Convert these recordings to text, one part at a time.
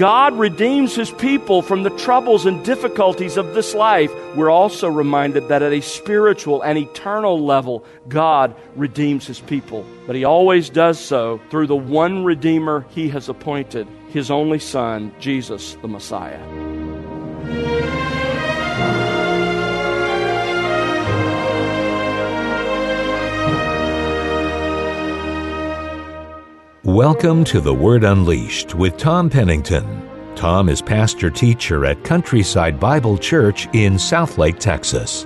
God redeems his people from the troubles and difficulties of this life, we're also reminded that at a spiritual and eternal level, God redeems his people. But he always does so through the one Redeemer he has appointed, his only Son, Jesus the Messiah. Welcome to The Word Unleashed with Tom Pennington. Tom is pastor teacher at Countryside Bible Church in Southlake, Texas.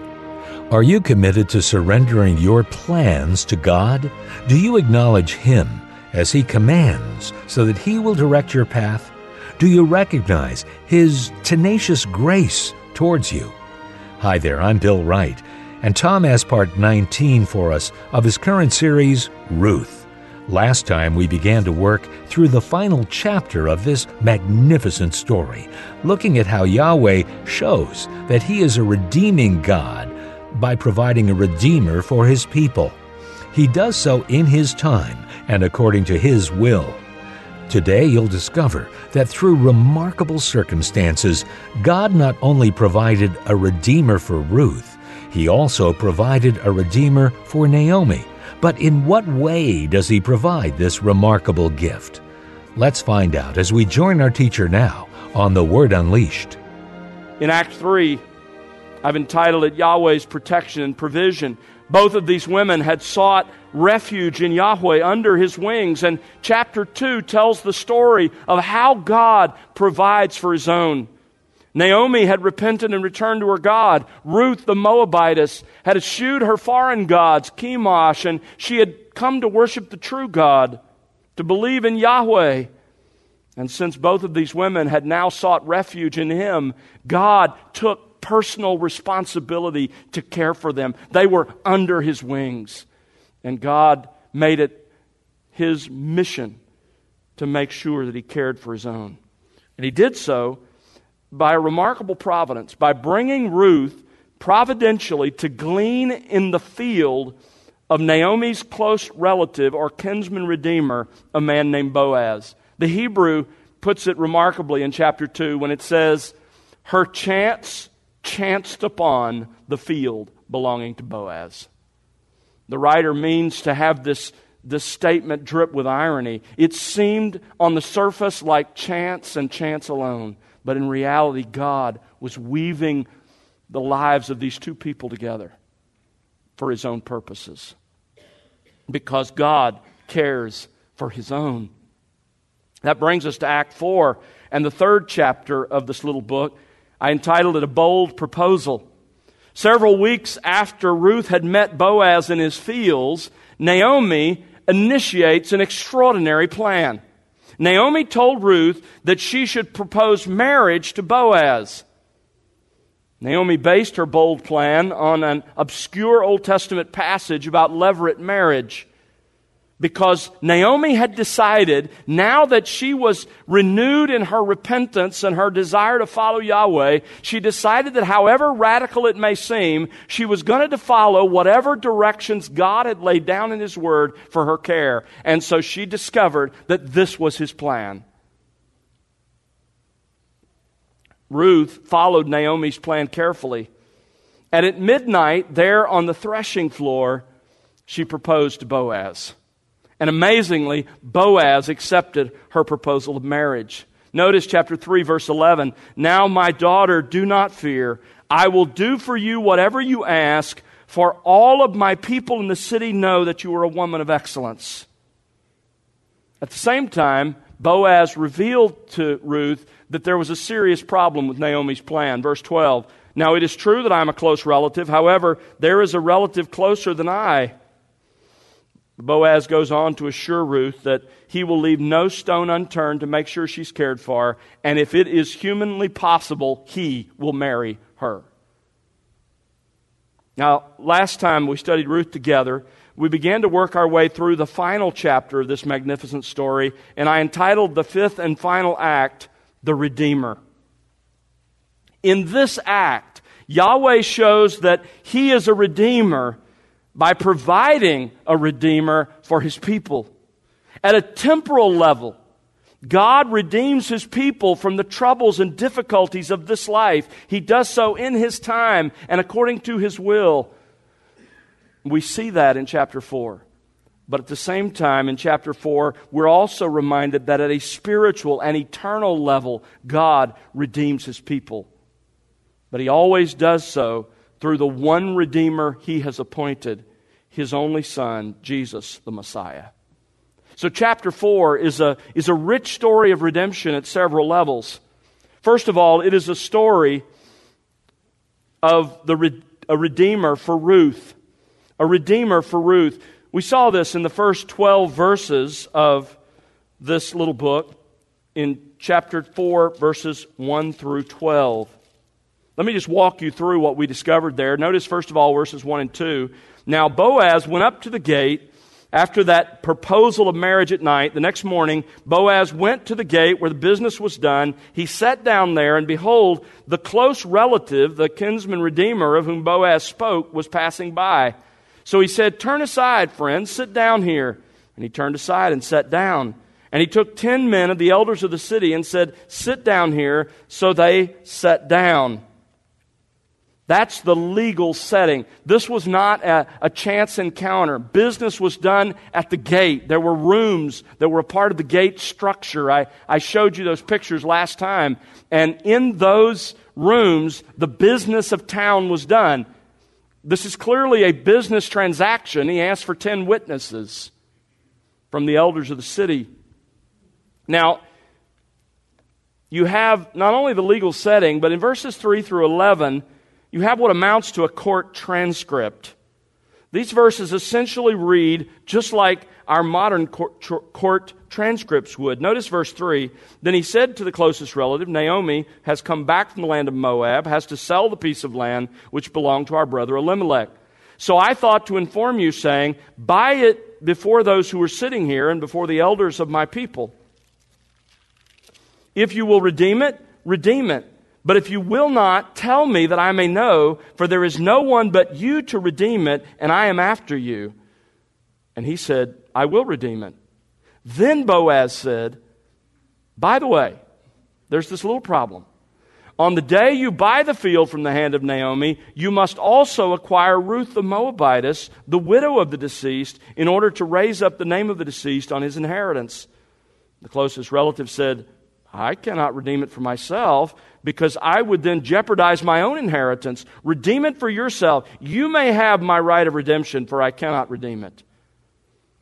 Are you committed to surrendering your plans to God? Do you acknowledge Him as He commands so that He will direct your path? Do you recognize His tenacious grace towards you? Hi there, I'm Bill Wright, and Tom has part 19 for us of his current series, Ruth. Last time we began to work through the final chapter of this magnificent story, looking at how Yahweh shows that He is a redeeming God by providing a Redeemer for His people. He does so in His time and according to His will. Today you'll discover that through remarkable circumstances, God not only provided a Redeemer for Ruth, He also provided a Redeemer for Naomi but in what way does he provide this remarkable gift? Let's find out as we join our teacher now on The Word Unleashed. In Act 3, I've entitled it Yahweh's Protection and Provision. Both of these women had sought refuge in Yahweh under his wings, and chapter 2 tells the story of how God provides for his own. Naomi had repented and returned to her God. Ruth the Moabitess had eschewed her foreign gods, Chemosh, and she had come to worship the true God, to believe in Yahweh. And since both of these women had now sought refuge in Him, God took personal responsibility to care for them. They were under His wings. And God made it His mission to make sure that He cared for His own. And He did so by a remarkable providence, by bringing Ruth providentially to glean in the field of Naomi's close relative or kinsman redeemer, a man named Boaz. The Hebrew puts it remarkably in chapter 2 when it says, Her chance chanced upon the field belonging to Boaz. The writer means to have this, this statement drip with irony. It seemed on the surface like chance and chance alone. But in reality, God was weaving the lives of these two people together for his own purposes. Because God cares for his own. That brings us to Act 4 and the third chapter of this little book. I entitled it A Bold Proposal. Several weeks after Ruth had met Boaz in his fields, Naomi initiates an extraordinary plan. Naomi told Ruth that she should propose marriage to Boaz. Naomi based her bold plan on an obscure Old Testament passage about levirate marriage because Naomi had decided, now that she was renewed in her repentance and her desire to follow Yahweh, she decided that however radical it may seem, she was going to follow whatever directions God had laid down in His Word for her care. And so she discovered that this was His plan. Ruth followed Naomi's plan carefully. And at midnight, there on the threshing floor, she proposed to Boaz. And amazingly, Boaz accepted her proposal of marriage. Notice chapter 3, verse 11. Now, my daughter, do not fear. I will do for you whatever you ask, for all of my people in the city know that you are a woman of excellence. At the same time, Boaz revealed to Ruth that there was a serious problem with Naomi's plan. Verse 12. Now, it is true that I am a close relative. However, there is a relative closer than I Boaz goes on to assure Ruth that he will leave no stone unturned to make sure she's cared for, and if it is humanly possible, he will marry her. Now, last time we studied Ruth together, we began to work our way through the final chapter of this magnificent story, and I entitled the fifth and final act, The Redeemer. In this act, Yahweh shows that He is a Redeemer by providing a redeemer for his people. At a temporal level, God redeems his people from the troubles and difficulties of this life. He does so in his time and according to his will. We see that in chapter 4. But at the same time, in chapter 4, we're also reminded that at a spiritual and eternal level, God redeems his people. But he always does so through the one Redeemer he has appointed, his only Son, Jesus the Messiah. So, chapter 4 is a, is a rich story of redemption at several levels. First of all, it is a story of the, a Redeemer for Ruth. A Redeemer for Ruth. We saw this in the first 12 verses of this little book in chapter 4, verses 1 through 12. Let me just walk you through what we discovered there. Notice, first of all, verses 1 and 2. Now Boaz went up to the gate after that proposal of marriage at night, the next morning, Boaz went to the gate where the business was done. He sat down there, and behold, the close relative, the kinsman redeemer of whom Boaz spoke, was passing by. So he said, Turn aside, friend, sit down here. And he turned aside and sat down. And he took ten men of the elders of the city and said, Sit down here. So they sat down. That's the legal setting. This was not a, a, chance encounter. Business was done at the gate. There were rooms that were a part of the gate structure. I, I showed you those pictures last time. And in those rooms, the business of town was done. This is clearly a business transaction. He asked for 10 witnesses from the elders of the city. Now, you have not only the legal setting, but in verses 3 through 11, you have what amounts to a court transcript. These verses essentially read just like our modern court, court, transcripts would. Notice verse 3. Then he said to the closest relative, Naomi has come back from the land of Moab, has to sell the piece of land which belonged to our brother Elimelech. So I thought to inform you, saying, Buy it before those who are sitting here and before the elders of my people. If you will redeem it, redeem it. But if you will not, tell me that I may know, for there is no one but you to redeem it, and I am after you. And he said, I will redeem it. Then Boaz said, By the way, there's this little problem. On the day you buy the field from the hand of Naomi, you must also acquire Ruth the Moabitess, the widow of the deceased, in order to raise up the name of the deceased on his inheritance. The closest relative said, I cannot redeem it for myself because I would then jeopardize my own inheritance. Redeem it for yourself. You may have my right of redemption, for I cannot redeem it.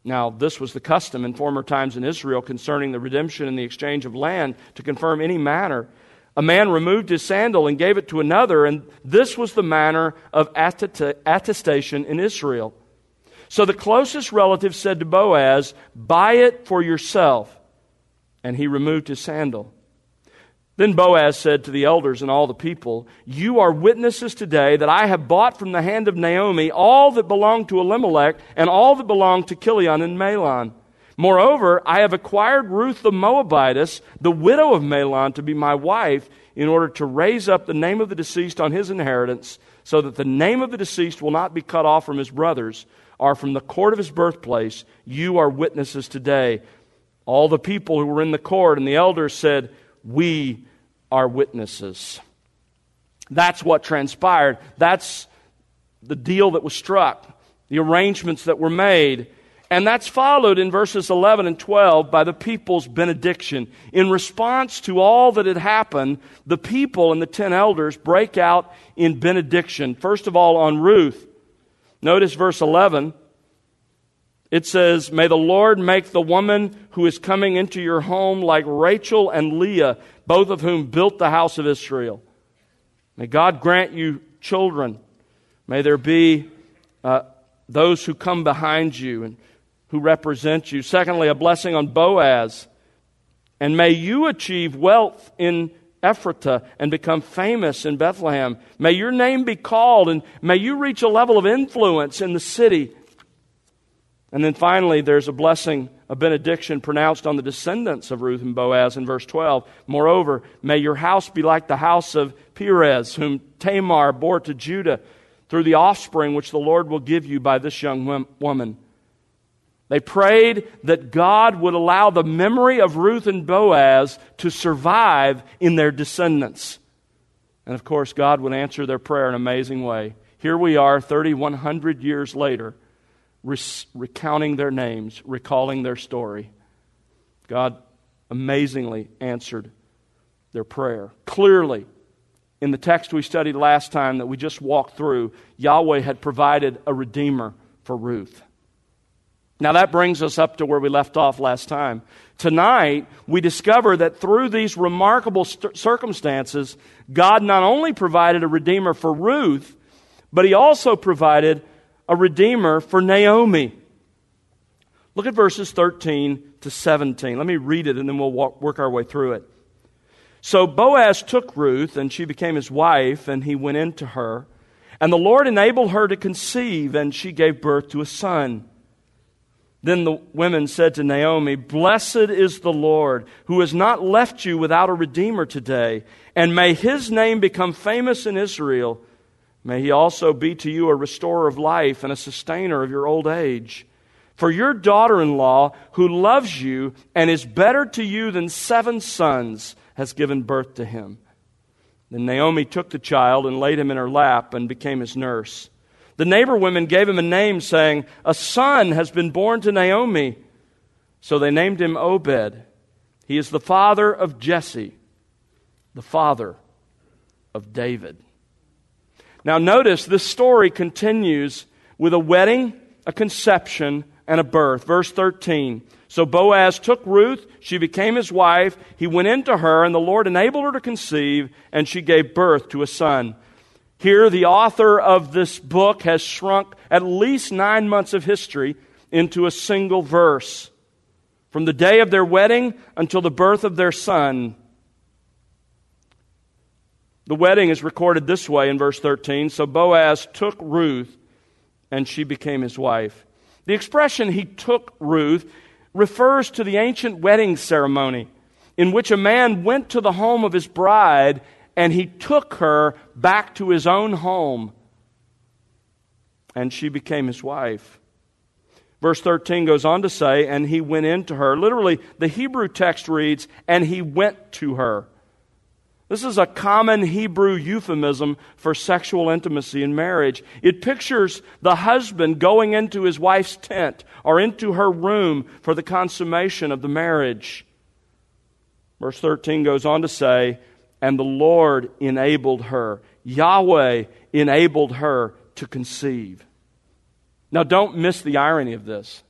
Now, this was the custom in former times in Israel concerning the redemption and the exchange of land to confirm any manner. A man removed his sandal and gave it to another, and this was the manner of attestation in Israel. So the closest relative said to Boaz, Buy it for yourself and he removed his sandal. Then Boaz said to the elders and all the people, You are witnesses today that I have bought from the hand of Naomi all that belonged to Elimelech and all that belonged to Chilion and Mahlon. Moreover, I have acquired Ruth the Moabitess, the widow of Mahlon, to be my wife, in order to raise up the name of the deceased on his inheritance, so that the name of the deceased will not be cut off from his brothers or from the court of his birthplace. You are witnesses today all the people who were in the court and the elders said, We are witnesses. That's what transpired. That's the deal that was struck, the arrangements that were made. And that's followed in verses 11 and 12 by the people's benediction. In response to all that had happened, the people and the ten elders break out in benediction. First of all, on Ruth. Notice verse 11 it says, May the Lord make the woman who is coming into your home like Rachel and Leah, both of whom built the house of Israel. May God grant you children. May there be uh, those who come behind you and who represent you. Secondly, a blessing on Boaz. And may you achieve wealth in Ephratah and become famous in Bethlehem. May your name be called and may you reach a level of influence in the city and then finally, there's a blessing, a benediction pronounced on the descendants of Ruth and Boaz in verse 12. Moreover, may your house be like the house of Perez, whom Tamar bore to Judah through the offspring which the Lord will give you by this young woman. They prayed that God would allow the memory of Ruth and Boaz to survive in their descendants. And of course, God would answer their prayer in an amazing way. Here we are, 3,100 years later, recounting their names, recalling their story. God amazingly answered their prayer. Clearly, in the text we studied last time that we just walked through, Yahweh had provided a redeemer for Ruth. Now that brings us up to where we left off last time. Tonight, we discover that through these remarkable st- circumstances, God not only provided a redeemer for Ruth, but he also provided a redeemer for Naomi. Look at verses 13 to 17. Let me read it and then we'll walk, work our way through it. So Boaz took Ruth, and she became his wife, and he went into her. And the Lord enabled her to conceive, and she gave birth to a son. Then the women said to Naomi, Blessed is the Lord, who has not left you without a redeemer today, and may his name become famous in Israel. May he also be to you a restorer of life and a sustainer of your old age. For your daughter in law, who loves you and is better to you than seven sons, has given birth to him. Then Naomi took the child and laid him in her lap and became his nurse. The neighbor women gave him a name, saying, A son has been born to Naomi. So they named him Obed. He is the father of Jesse, the father of David. Now, notice this story continues with a wedding, a conception, and a birth. Verse 13. So Boaz took Ruth, she became his wife, he went into her, and the Lord enabled her to conceive, and she gave birth to a son. Here, the author of this book has shrunk at least nine months of history into a single verse. From the day of their wedding until the birth of their son. The wedding is recorded this way in verse 13. So Boaz took Ruth, and she became his wife. The expression he took Ruth refers to the ancient wedding ceremony in which a man went to the home of his bride and he took her back to his own home, and she became his wife. Verse 13 goes on to say, and he went into her. Literally, the Hebrew text reads, and he went to her. This is a common Hebrew euphemism for sexual intimacy in marriage. It pictures the husband going into his wife's tent or into her room for the consummation of the marriage. Verse 13 goes on to say, and the Lord enabled her. Yahweh enabled her to conceive. Now, don't miss the irony of this.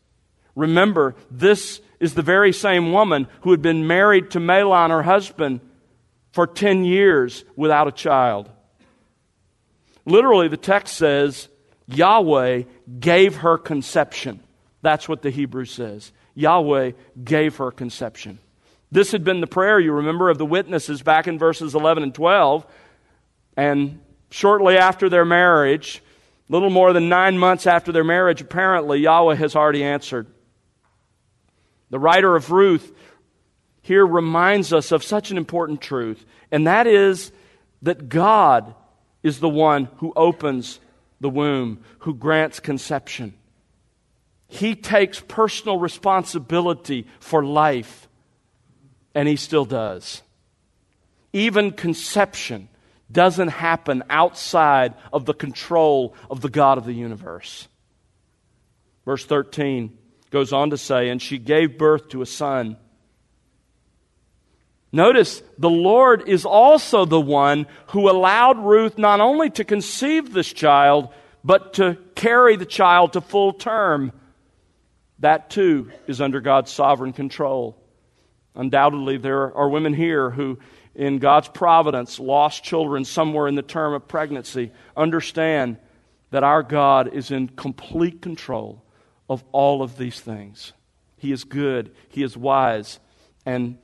Remember, this is the very same woman who had been married to Mahlon, her husband, for 10 years without a child. Literally, the text says Yahweh gave her conception. That's what the Hebrew says. Yahweh gave her conception. This had been the prayer, you remember, of the witnesses back in verses 11 and 12. And shortly after their marriage, little more than nine months after their marriage, apparently, Yahweh has already answered. The writer of Ruth here reminds us of such an important truth, and that is that God is the one who opens the womb, who grants conception. He takes personal responsibility for life and he still does. Even conception doesn't happen outside of the control of the God of the universe. Verse 13 goes on to say, And she gave birth to a son. Notice the Lord is also the one who allowed Ruth not only to conceive this child, but to carry the child to full term. That too is under God's sovereign control. Undoubtedly, there are women here who, in God's providence, lost children somewhere in the term of pregnancy. Understand that our God is in complete control of all of these things. He is good, He is wise, and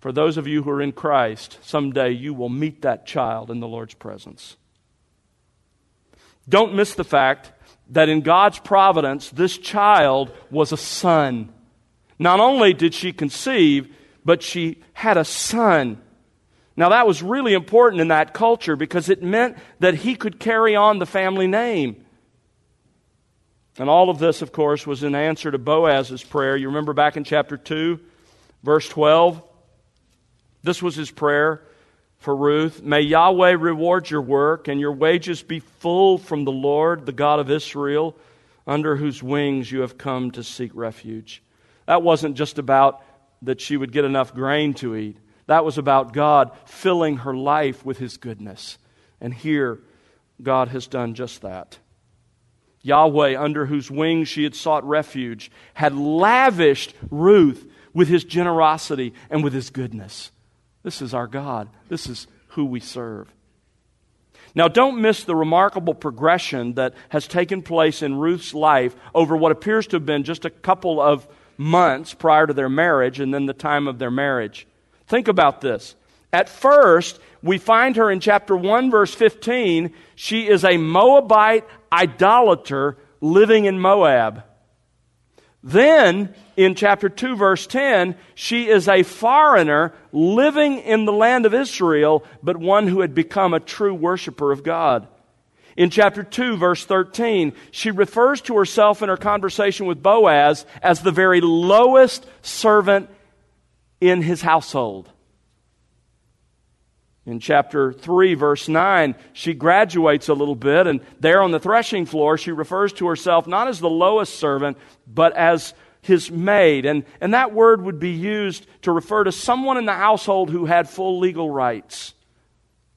for those of you who are in Christ, someday you will meet that child in the Lord's presence. Don't miss the fact that in God's providence, this child was a son. Not only did she conceive, but she had a son. Now, that was really important in that culture because it meant that he could carry on the family name. And all of this, of course, was in answer to Boaz's prayer. You remember back in chapter 2, verse 12? This was his prayer for Ruth. May Yahweh reward your work and your wages be full from the Lord, the God of Israel, under whose wings you have come to seek refuge. That wasn't just about that she would get enough grain to eat. That was about God filling her life with his goodness. And here, God has done just that. Yahweh, under whose wings she had sought refuge, had lavished Ruth with his generosity and with his goodness. This is our God. This is who we serve. Now, don't miss the remarkable progression that has taken place in Ruth's life over what appears to have been just a couple of months prior to their marriage and then the time of their marriage. Think about this. At first, we find her in chapter 1, verse 15. She is a Moabite idolater living in Moab. Then, in chapter 2, verse 10, she is a foreigner living in the land of Israel, but one who had become a true worshiper of God. In chapter 2, verse 13, she refers to herself in her conversation with Boaz as the very lowest servant in his household. In chapter 3, verse 9, she graduates a little bit, and there on the threshing floor, she refers to herself not as the lowest servant, but as his maid. And, and that word would be used to refer to someone in the household who had full legal rights.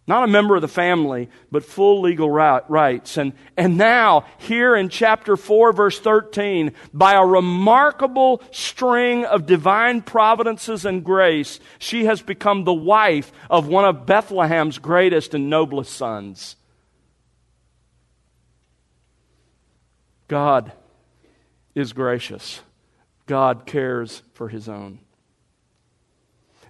Not a member of the family, but full legal rights. And, and now, here in chapter 4, verse 13, by a remarkable string of divine providences and grace, she has become the wife of one of Bethlehem's greatest and noblest sons. God is gracious. God cares for his own.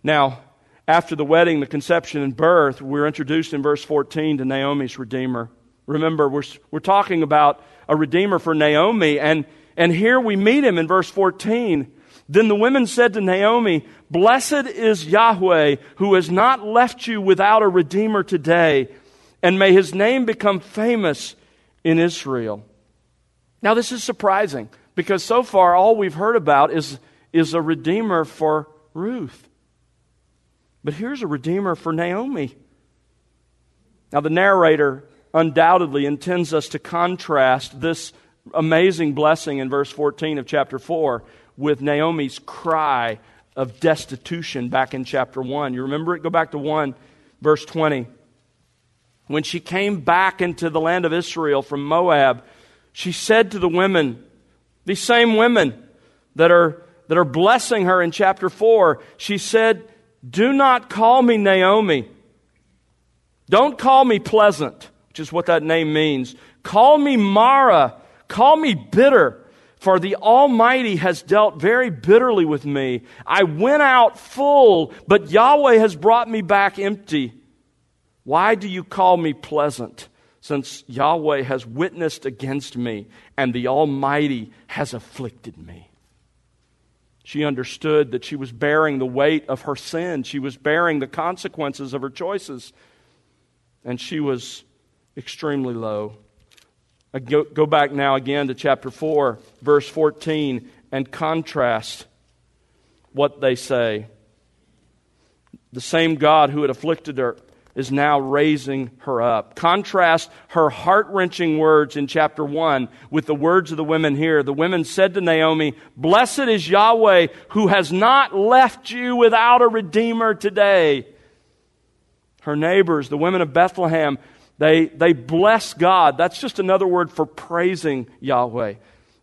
Now, after the wedding, the conception, and birth, we're introduced in verse 14 to Naomi's Redeemer. Remember, we're, we're talking about a Redeemer for Naomi, and, and here we meet him in verse 14. Then the women said to Naomi, Blessed is Yahweh, who has not left you without a Redeemer today, and may his name become famous in Israel. Now, this is surprising because so far all we've heard about is, is a Redeemer for Ruth. But here's a redeemer for Naomi. Now, the narrator undoubtedly intends us to contrast this amazing blessing in verse 14 of chapter 4 with Naomi's cry of destitution back in chapter 1. You remember it? Go back to 1, verse 20. When she came back into the land of Israel from Moab, she said to the women, these same women that are, that are blessing her in chapter 4, she said, do not call me Naomi. Don't call me pleasant, which is what that name means. Call me Mara. Call me bitter, for the Almighty has dealt very bitterly with me. I went out full, but Yahweh has brought me back empty. Why do you call me pleasant? Since Yahweh has witnessed against me, and the Almighty has afflicted me. She understood that she was bearing the weight of her sin. She was bearing the consequences of her choices. And she was extremely low. I go, go back now again to chapter 4, verse 14, and contrast what they say. The same God who had afflicted her is now raising her up. Contrast her heart wrenching words in chapter 1 with the words of the women here. The women said to Naomi, Blessed is Yahweh who has not left you without a redeemer today. Her neighbors, the women of Bethlehem, they, they bless God. That's just another word for praising Yahweh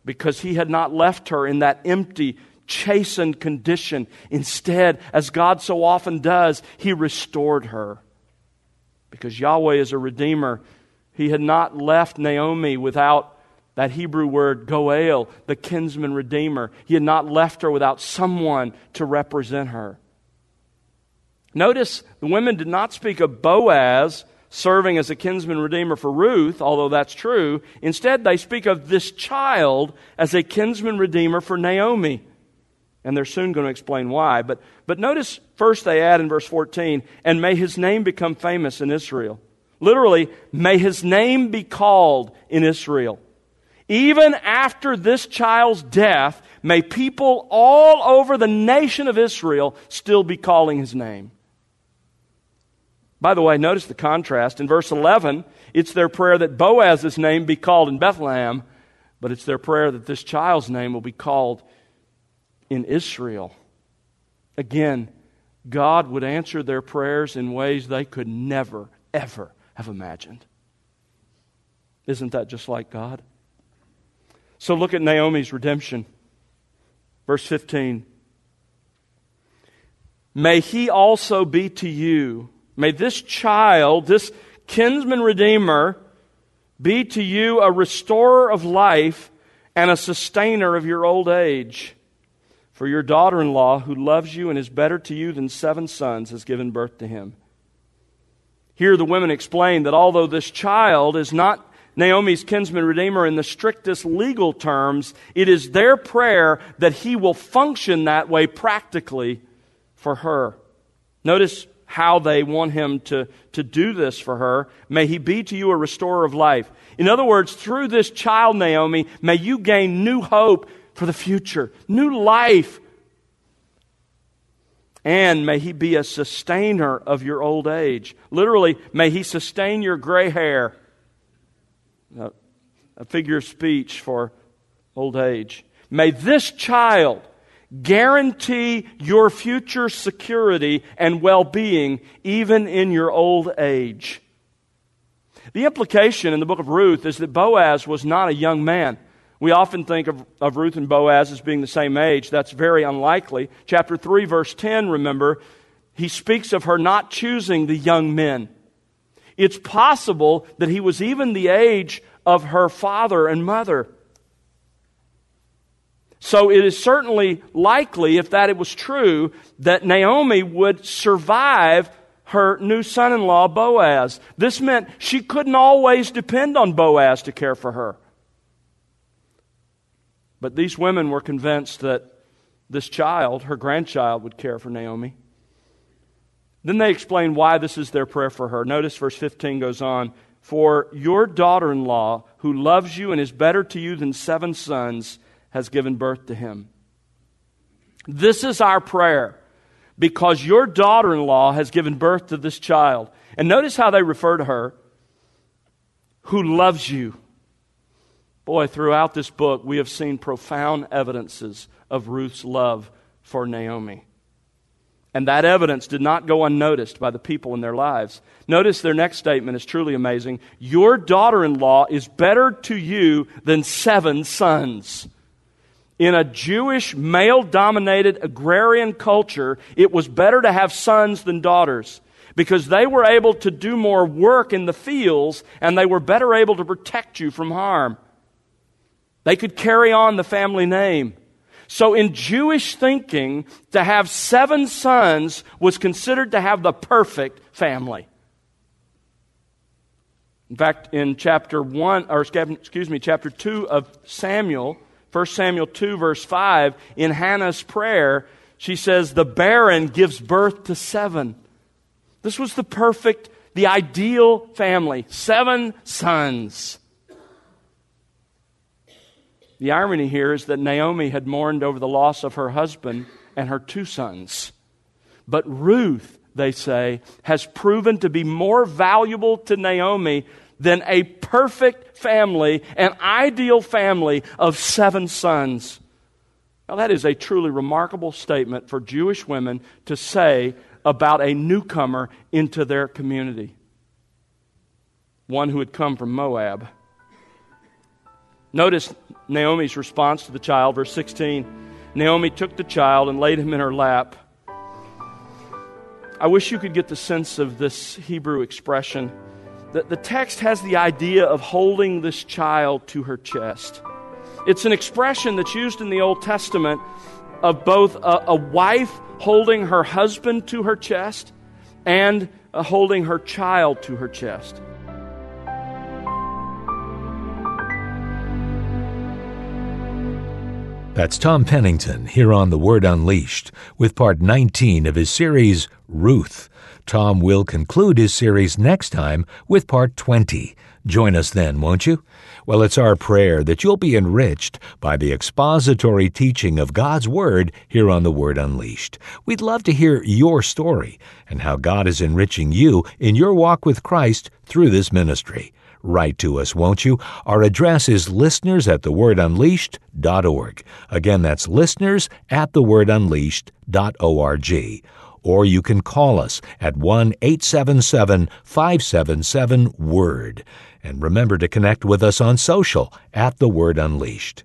because he had not left her in that empty, chastened condition. Instead, as God so often does, he restored her because Yahweh is a redeemer. He had not left Naomi without that Hebrew word goel, the kinsman redeemer. He had not left her without someone to represent her. Notice the women did not speak of Boaz serving as a kinsman redeemer for Ruth, although that's true. Instead, they speak of this child as a kinsman redeemer for Naomi and they're soon going to explain why. But, but notice first they add in verse 14, and may his name become famous in Israel. Literally, may his name be called in Israel. Even after this child's death, may people all over the nation of Israel still be calling his name. By the way, notice the contrast. In verse 11, it's their prayer that Boaz's name be called in Bethlehem, but it's their prayer that this child's name will be called in Israel. Again, God would answer their prayers in ways they could never, ever have imagined. Isn't that just like God? So look at Naomi's redemption. Verse 15. May he also be to you, may this child, this kinsman redeemer, be to you a restorer of life and a sustainer of your old age. For your daughter in law, who loves you and is better to you than seven sons, has given birth to him. Here, the women explain that although this child is not Naomi's kinsman redeemer in the strictest legal terms, it is their prayer that he will function that way practically for her. Notice how they want him to, to do this for her. May he be to you a restorer of life. In other words, through this child, Naomi, may you gain new hope for the future, new life. And may he be a sustainer of your old age. Literally, may he sustain your gray hair. A figure of speech for old age. May this child guarantee your future security and well being even in your old age. The implication in the book of Ruth is that Boaz was not a young man. We often think of, of Ruth and Boaz as being the same age. That's very unlikely. Chapter 3, verse 10, remember, he speaks of her not choosing the young men. It's possible that he was even the age of her father and mother. So it is certainly likely, if that it was true, that Naomi would survive her new son in law, Boaz. This meant she couldn't always depend on Boaz to care for her. But these women were convinced that this child, her grandchild, would care for Naomi. Then they explain why this is their prayer for her. Notice verse 15 goes on For your daughter in law, who loves you and is better to you than seven sons, has given birth to him. This is our prayer because your daughter in law has given birth to this child. And notice how they refer to her who loves you. Boy, throughout this book, we have seen profound evidences of Ruth's love for Naomi. And that evidence did not go unnoticed by the people in their lives. Notice their next statement is truly amazing. Your daughter in law is better to you than seven sons. In a Jewish, male dominated agrarian culture, it was better to have sons than daughters because they were able to do more work in the fields and they were better able to protect you from harm. They could carry on the family name. So, in Jewish thinking, to have seven sons was considered to have the perfect family. In fact, in chapter 1, or excuse me, chapter 2 of Samuel, 1 Samuel 2, verse 5, in Hannah's prayer, she says, The barren gives birth to seven. This was the perfect, the ideal family. Seven sons. The irony here is that Naomi had mourned over the loss of her husband and her two sons. But Ruth, they say, has proven to be more valuable to Naomi than a perfect family, an ideal family of seven sons. Now, that is a truly remarkable statement for Jewish women to say about a newcomer into their community. One who had come from Moab. Notice Naomi's response to the child, verse 16. Naomi took the child and laid him in her lap. I wish you could get the sense of this Hebrew expression the, the text has the idea of holding this child to her chest. It's an expression that's used in the Old Testament of both a, a wife holding her husband to her chest and holding her child to her chest. That's Tom Pennington here on The Word Unleashed with part 19 of his series, Ruth. Tom will conclude his series next time with part 20 Join us then, won't you? Well, it's our prayer that you'll be enriched by the expository teaching of God's Word here on The Word Unleashed. We'd love to hear your story and how God is enriching you in your walk with Christ through this ministry. Write to us, won't you? Our address is listeners at thewordunleashed.org. Again, that's listeners at thewordunleashed.org or you can call us at 1 877 577 WORD. And remember to connect with us on social at The Word Unleashed.